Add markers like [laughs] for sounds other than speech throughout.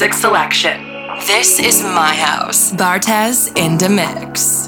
music selection. This is my house. Bartez in the mix.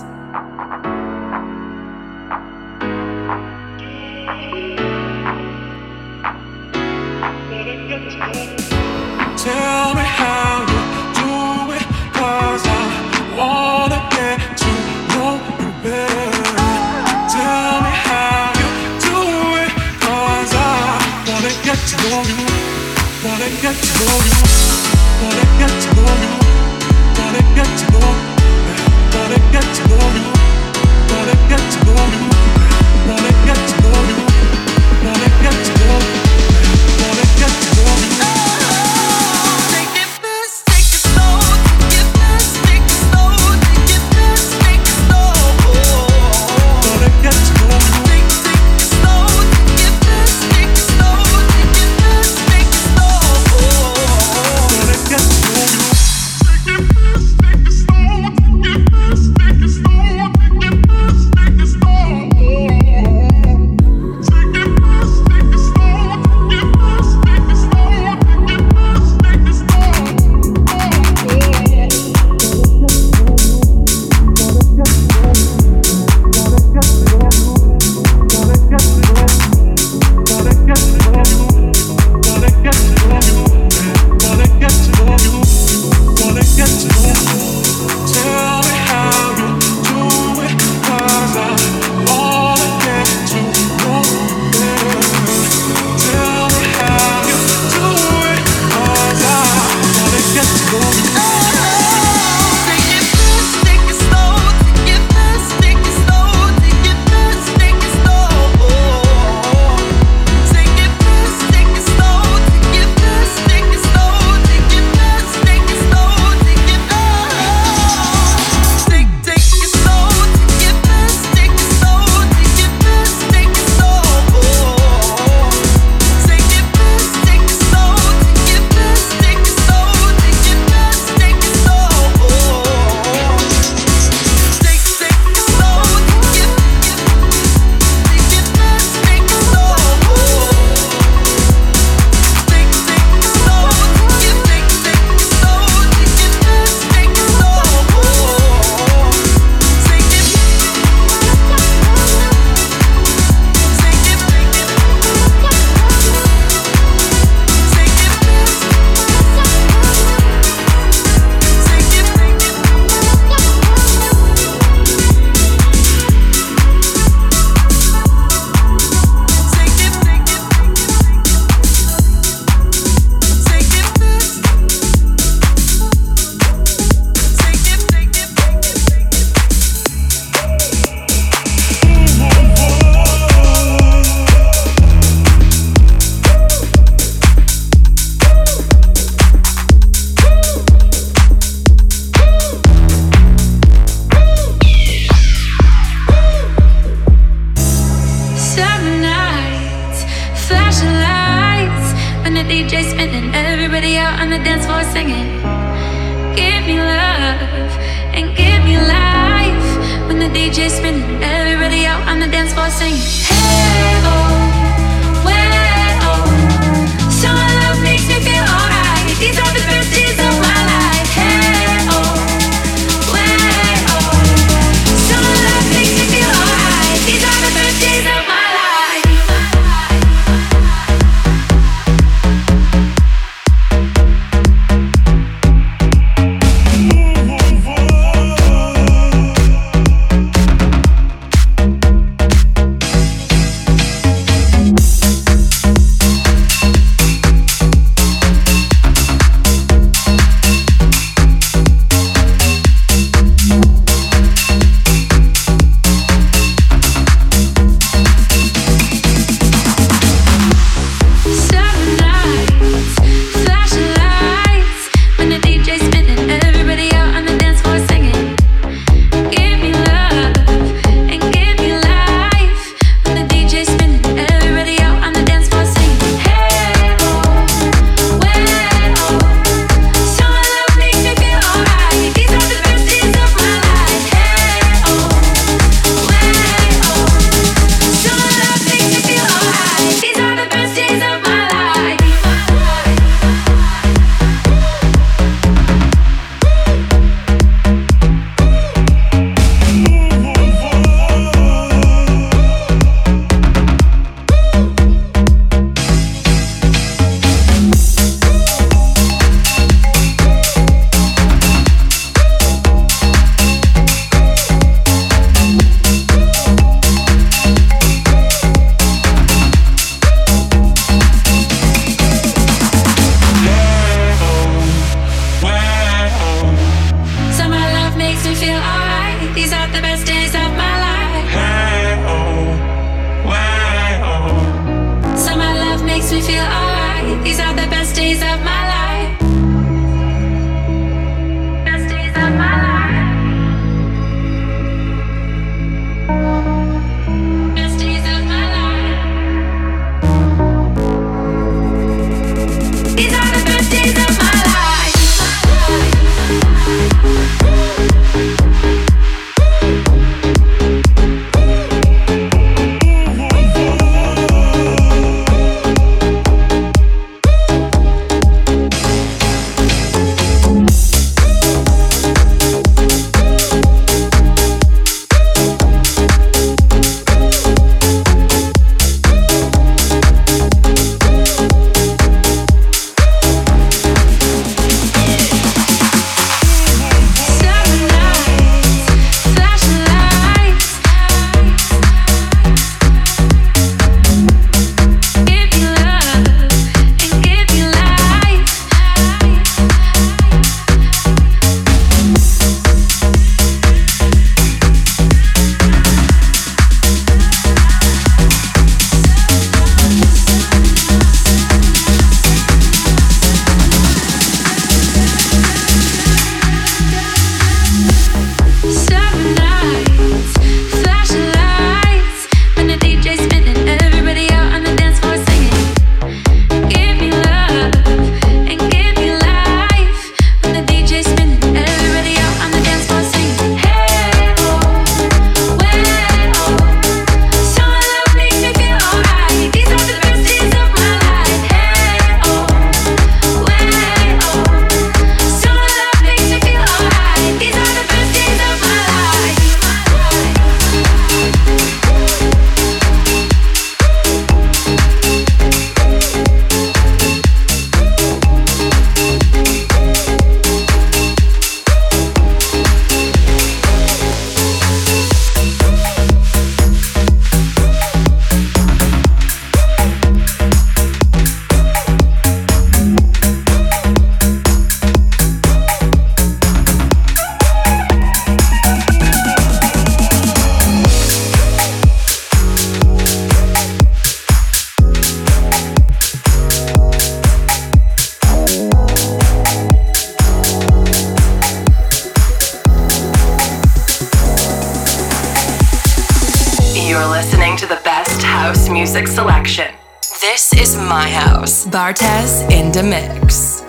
in the mix.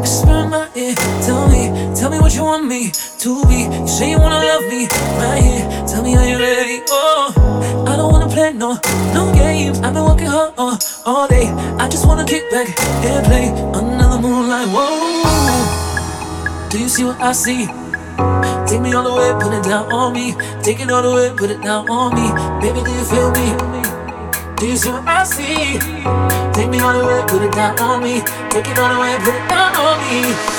Whisper in my ear, tell me, tell me what you want me to be. You say you wanna love me, right here. Tell me are you ready? Oh, I don't wanna play no, no games. I've been working hard all, all day. I just wanna kick back and play another moonlight. Whoa, do you see what I see? Take me all the way, put it down on me. Take it all the way, put it down on me. Baby, do you feel me? These are I see. Take me all the way, put it down on me. Take it all the way, put it down on me.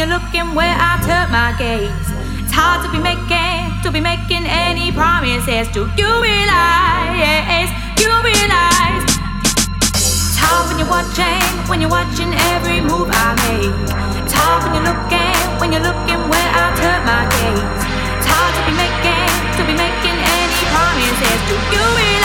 You're looking where I turn my gaze. It's hard to be making, to be making any promises. Do you realize? You realize? It's hard when you're watching, when you're watching every move I make. It's hard when you're looking, when you're looking where I turn my gaze. It's hard to be making, to be making any promises. Do you realize?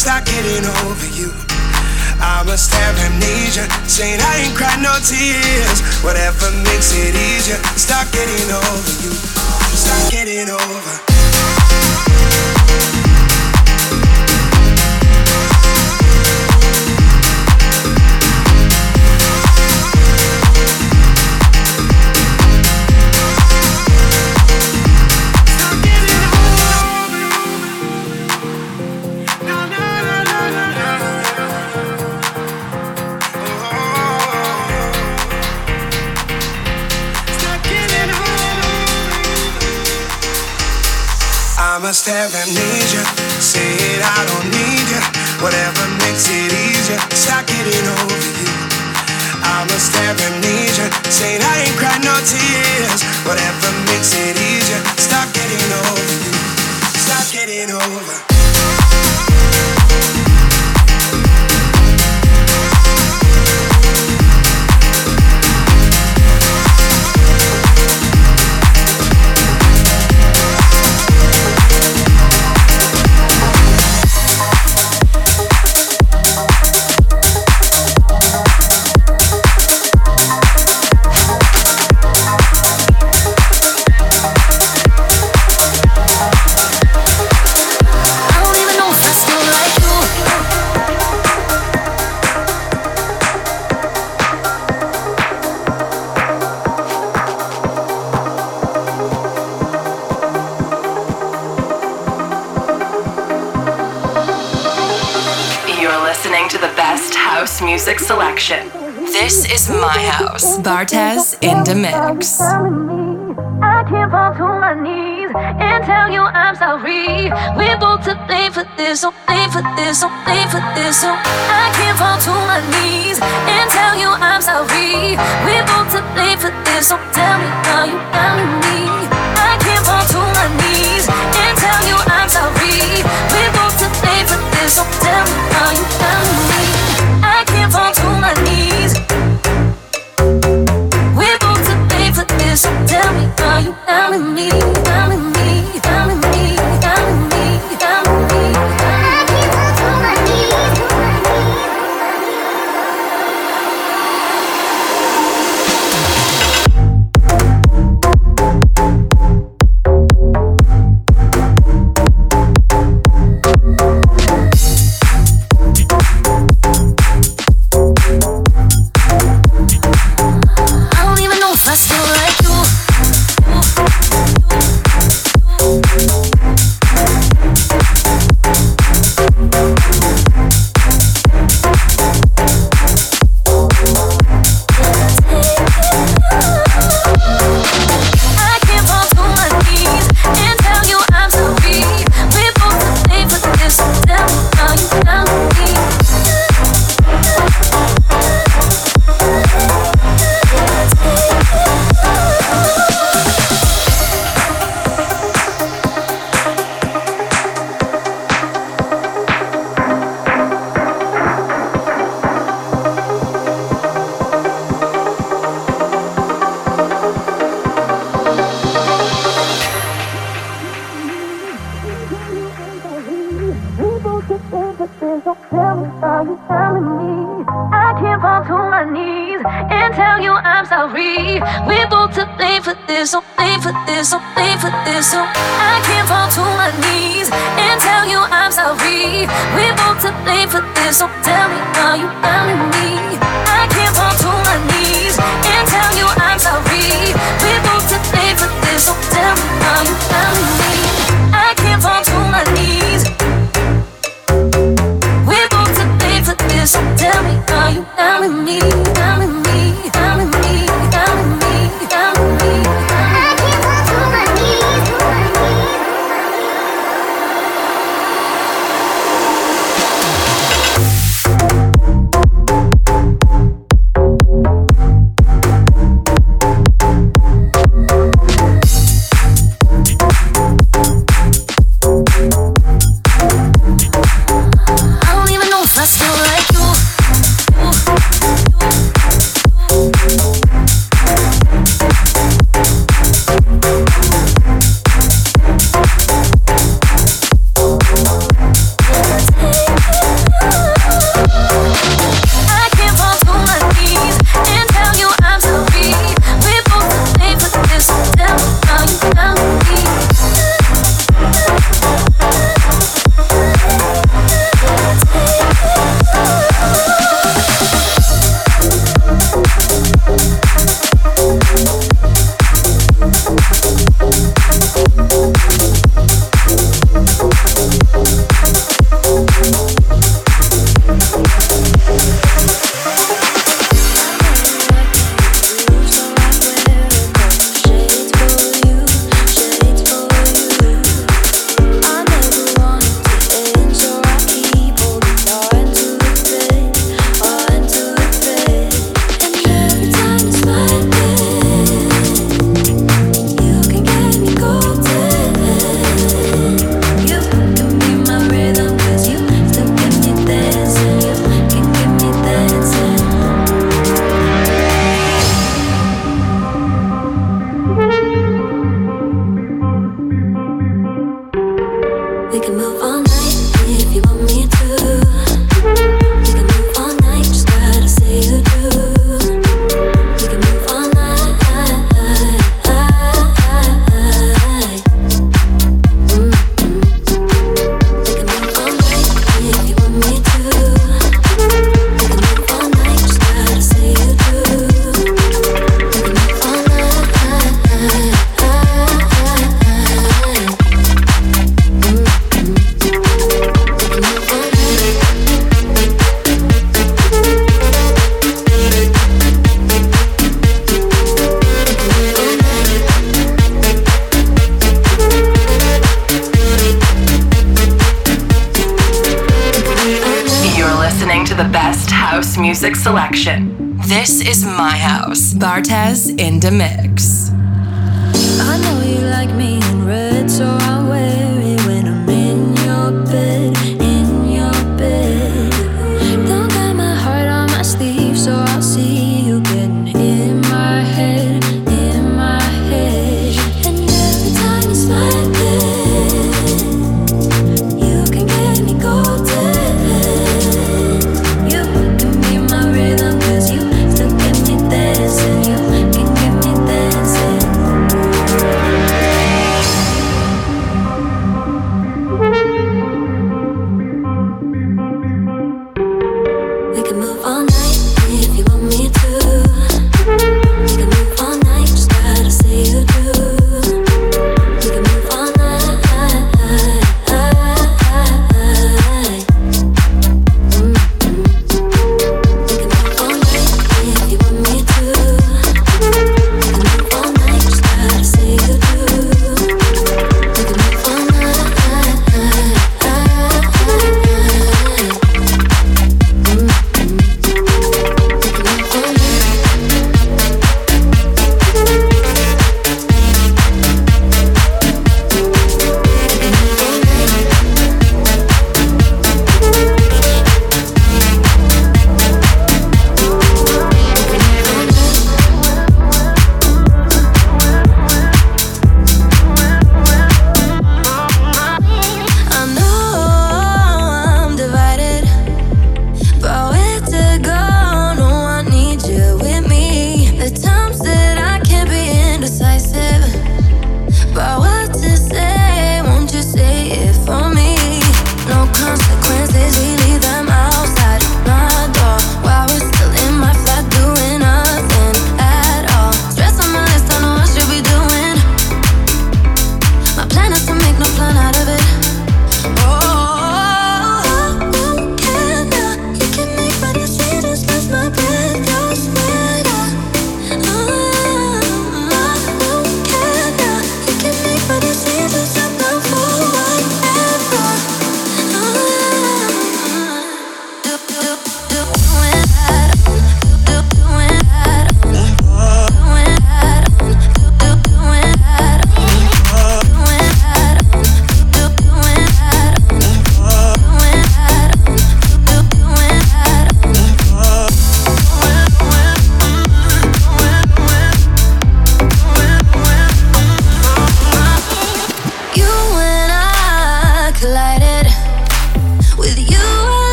Stop getting over you. I must have amnesia, saying I ain't cried no tears. Whatever makes it easier, stop getting over you. Stop getting over. must have amnesia. Say it, I don't need you. Whatever makes it easier, stop getting over you. I must have amnesia. Saying I ain't cried no tears. Whatever makes it easier, stop getting over you. Stop getting over. Music selection. This is my house. Bartez in the mix. I can't fall to my knees and tell you I'm sorry. We're both to blame for this, so blame for this, so blame for this. So I can't fall to my knees and tell you I'm sorry. We're both to blame for this, so tell me how you found me. I can't fall to my knees and tell you I'm sorry. We're both to blame for this, so tell me how you found me. Tell me, are you down with me? Down with me? Blame for this. So I can't fall to my knees and tell you I'm sorry. We're both to blame for this, so tell me how you found me. I can't fall to my knees and tell you I'm sorry. We're both to blame for this, so tell me how you found me. I can't fall to my knees. We're both to blame for this. So tell me, are you down me? Down me?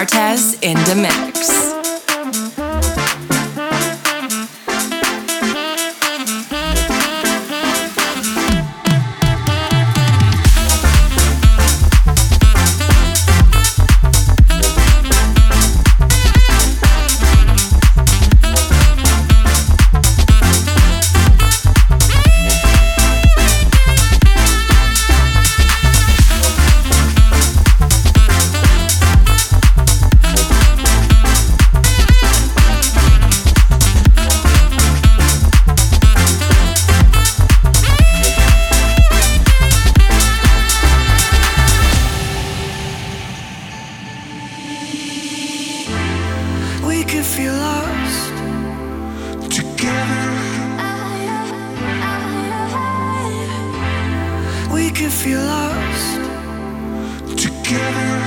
Bartez in the mix. could feel lost together.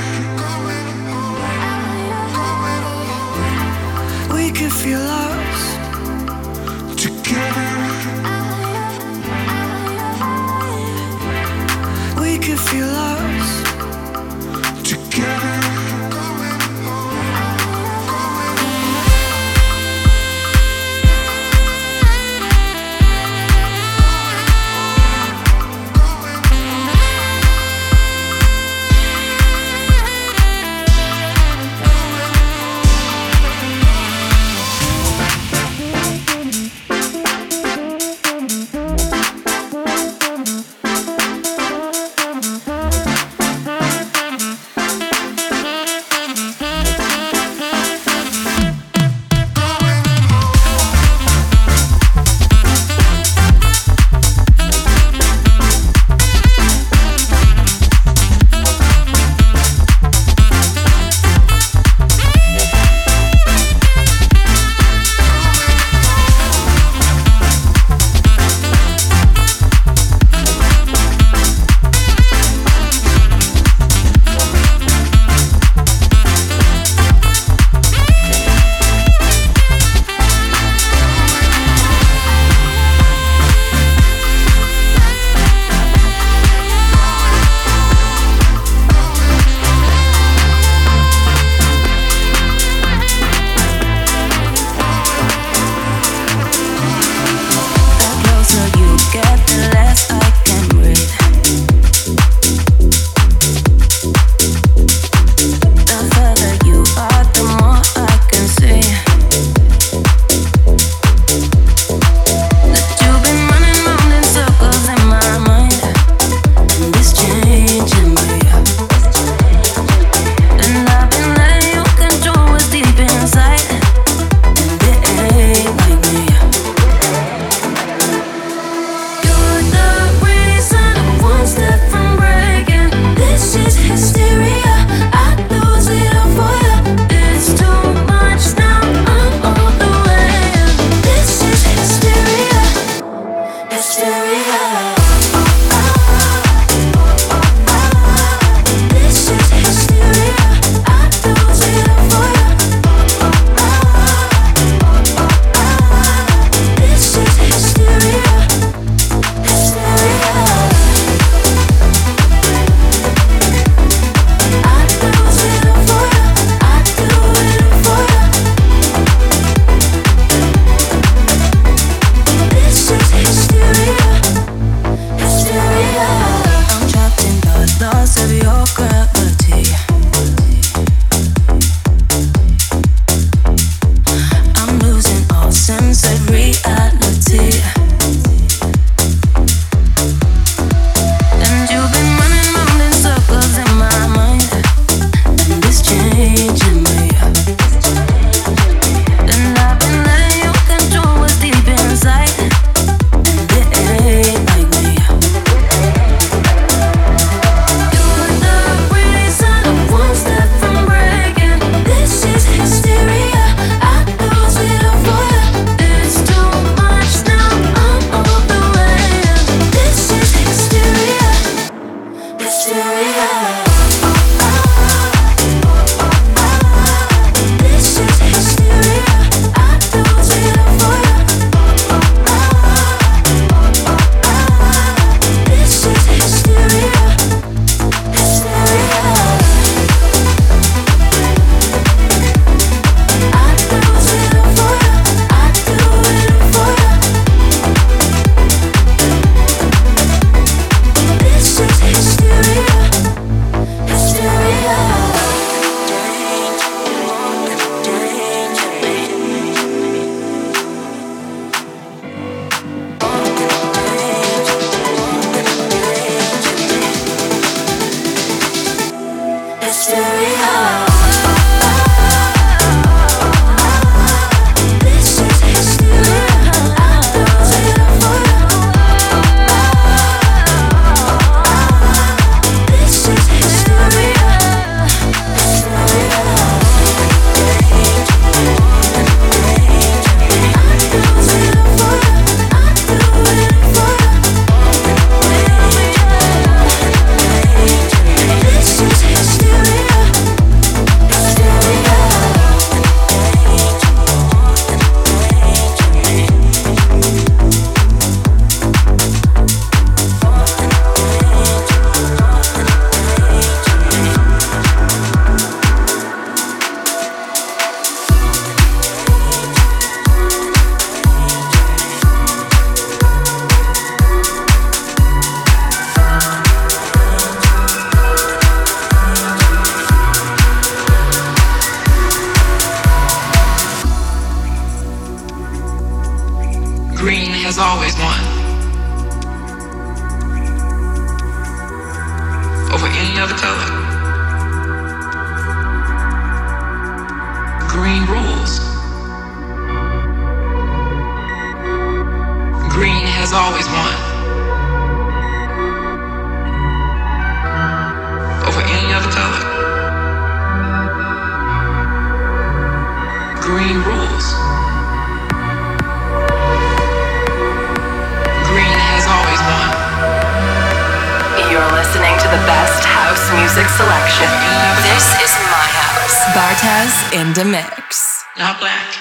In the mix. Not black.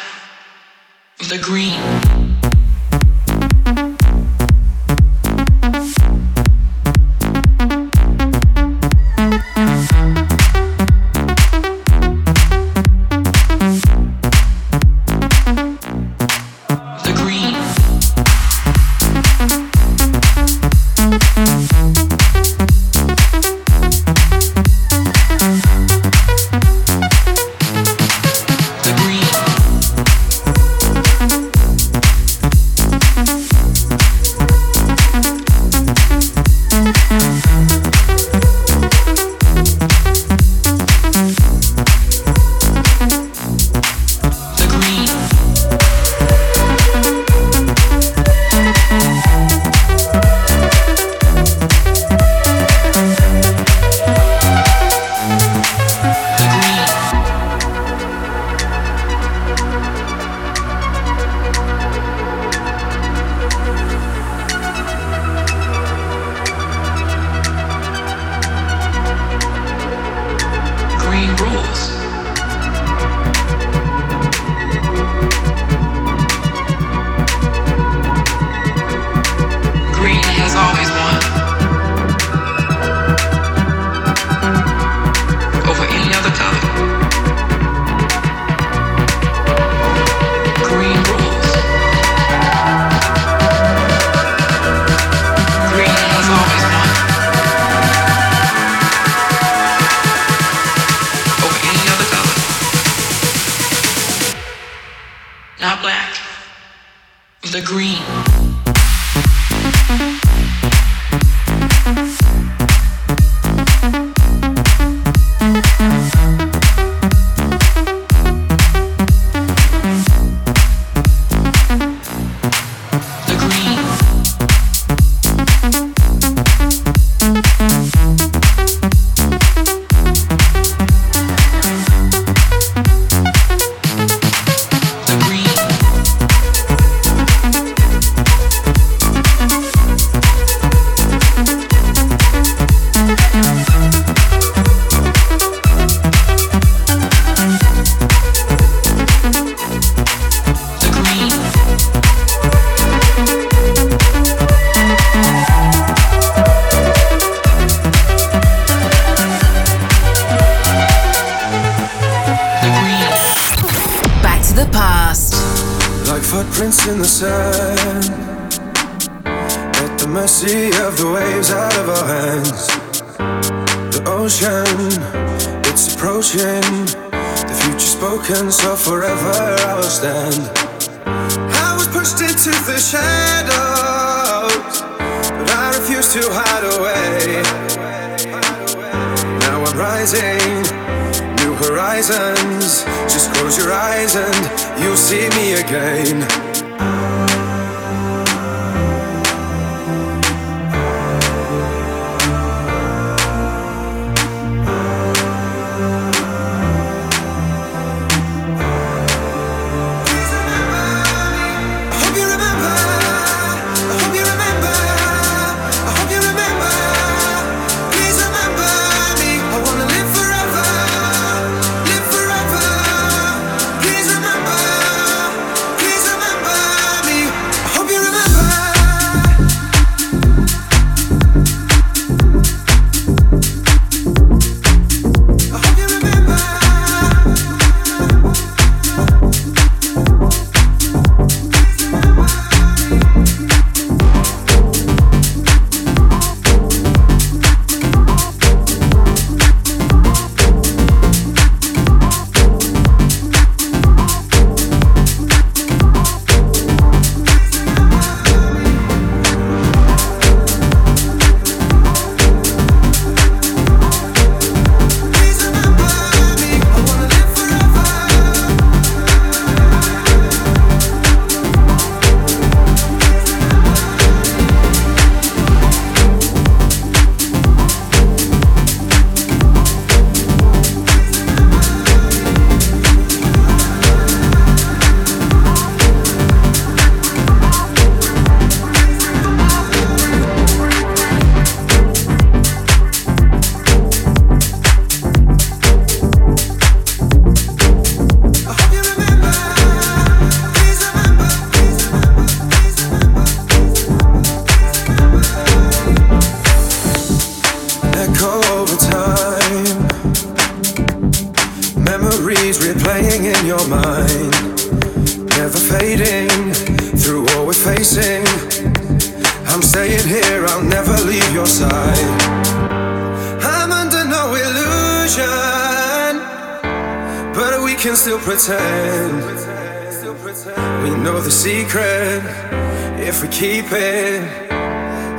The green.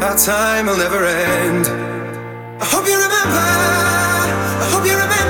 Our time will never end. I hope you remember. I hope you remember.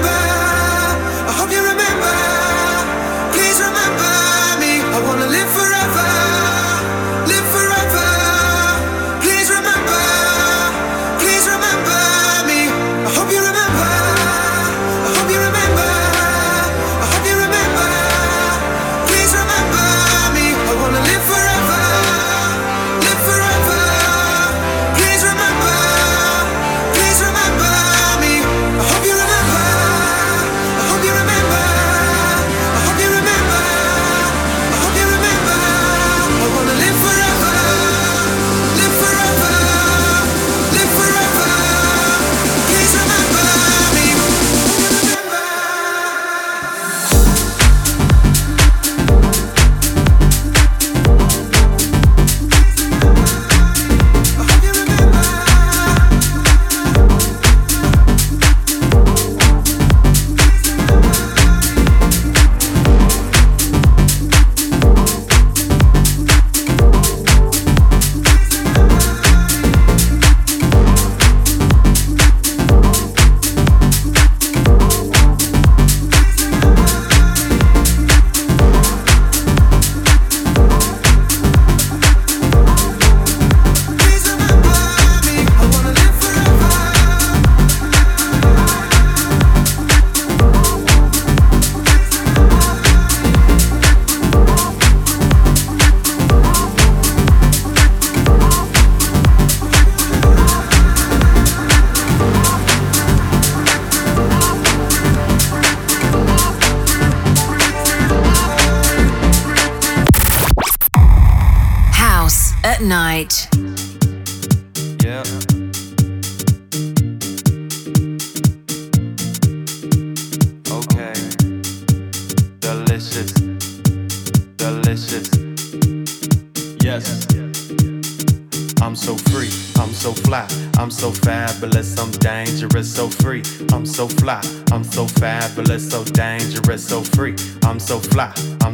Okay. Delicious. Delicious. Yes. I'm so free. I'm so fly. I'm so fabulous. I'm dangerous. So free. I'm so fly. I'm so fabulous. So dangerous. So free. I'm so fly.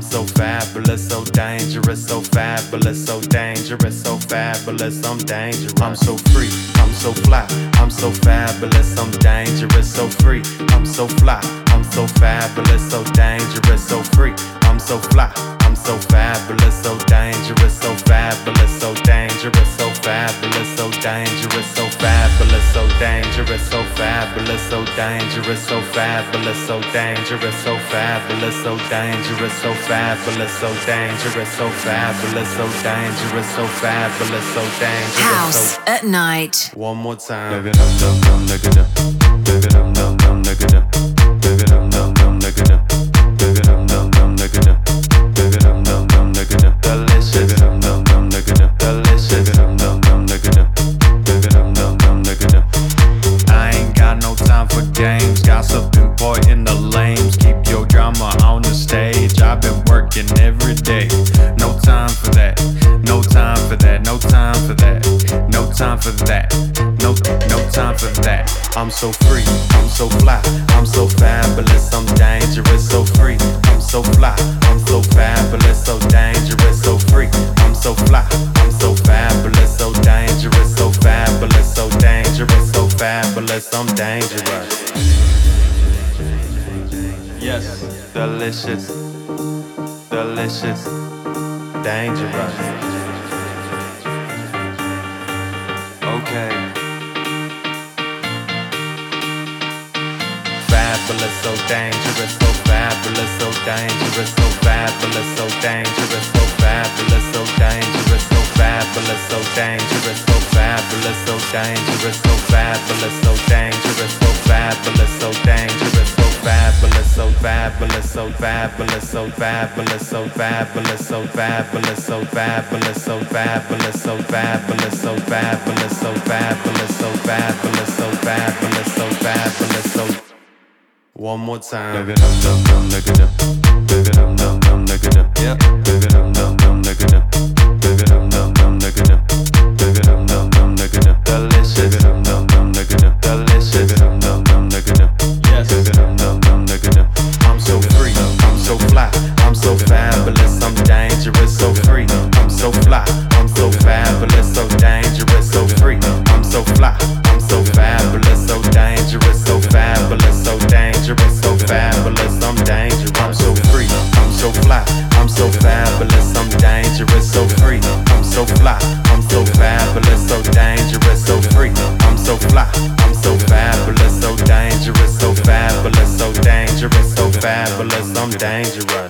So fabulous. So dangerous. So fabulous. So dangerous. So fabulous. I'm dangerous. I'm so free. I'm so fly. I'm so fabulous. I'm dangerous. So free. I'm so fly. I'm so fabulous. So dangerous. So free. I'm so fly. I'm so fabulous, so dangerous, so fabulous, so dangerous, so fabulous, so dangerous, so fabulous, so dangerous, so fabulous, so dangerous, so fabulous, so dangerous, so fabulous, so dangerous, so fabulous, so dangerous, so fabulous, so dangerous, so fabulous, so dangerous, House so at night. one more time. So free. I'm so fly. I'm so fabulous. I'm dangerous. So free. I'm so fly. I'm so fabulous. So dangerous. So free. I'm so fly. I'm so fabulous. So dangerous. So fabulous. So dangerous. So fabulous. I'm dangerous. Yes. Delicious. Delicious. Dangerous. Okay. So dangerous, so fabulous, so dangerous, so fabulous, so dangerous, so fabulous, so dangerous, so fabulous, so dangerous, so fabulous, so dangerous, so fabulous, so dangerous, so fabulous, so dangerous, so fabulous, so dangerous, so fabulous, so fabulous, so fabulous, so fabulous, so fabulous, so fabulous, so fabulous, so fabulous, so fabulous, so fabulous, so fabulous, so fabulous, so fabulous, so dangerous, so fabulous, so one more time. Yeah. I'm so free. I'm so fly. I'm so fabulous. I'm dangerous. So free. I'm so fly. I'm so fabulous. So dangerous. So free. I'm so fly. I'm [laughs] dangerous.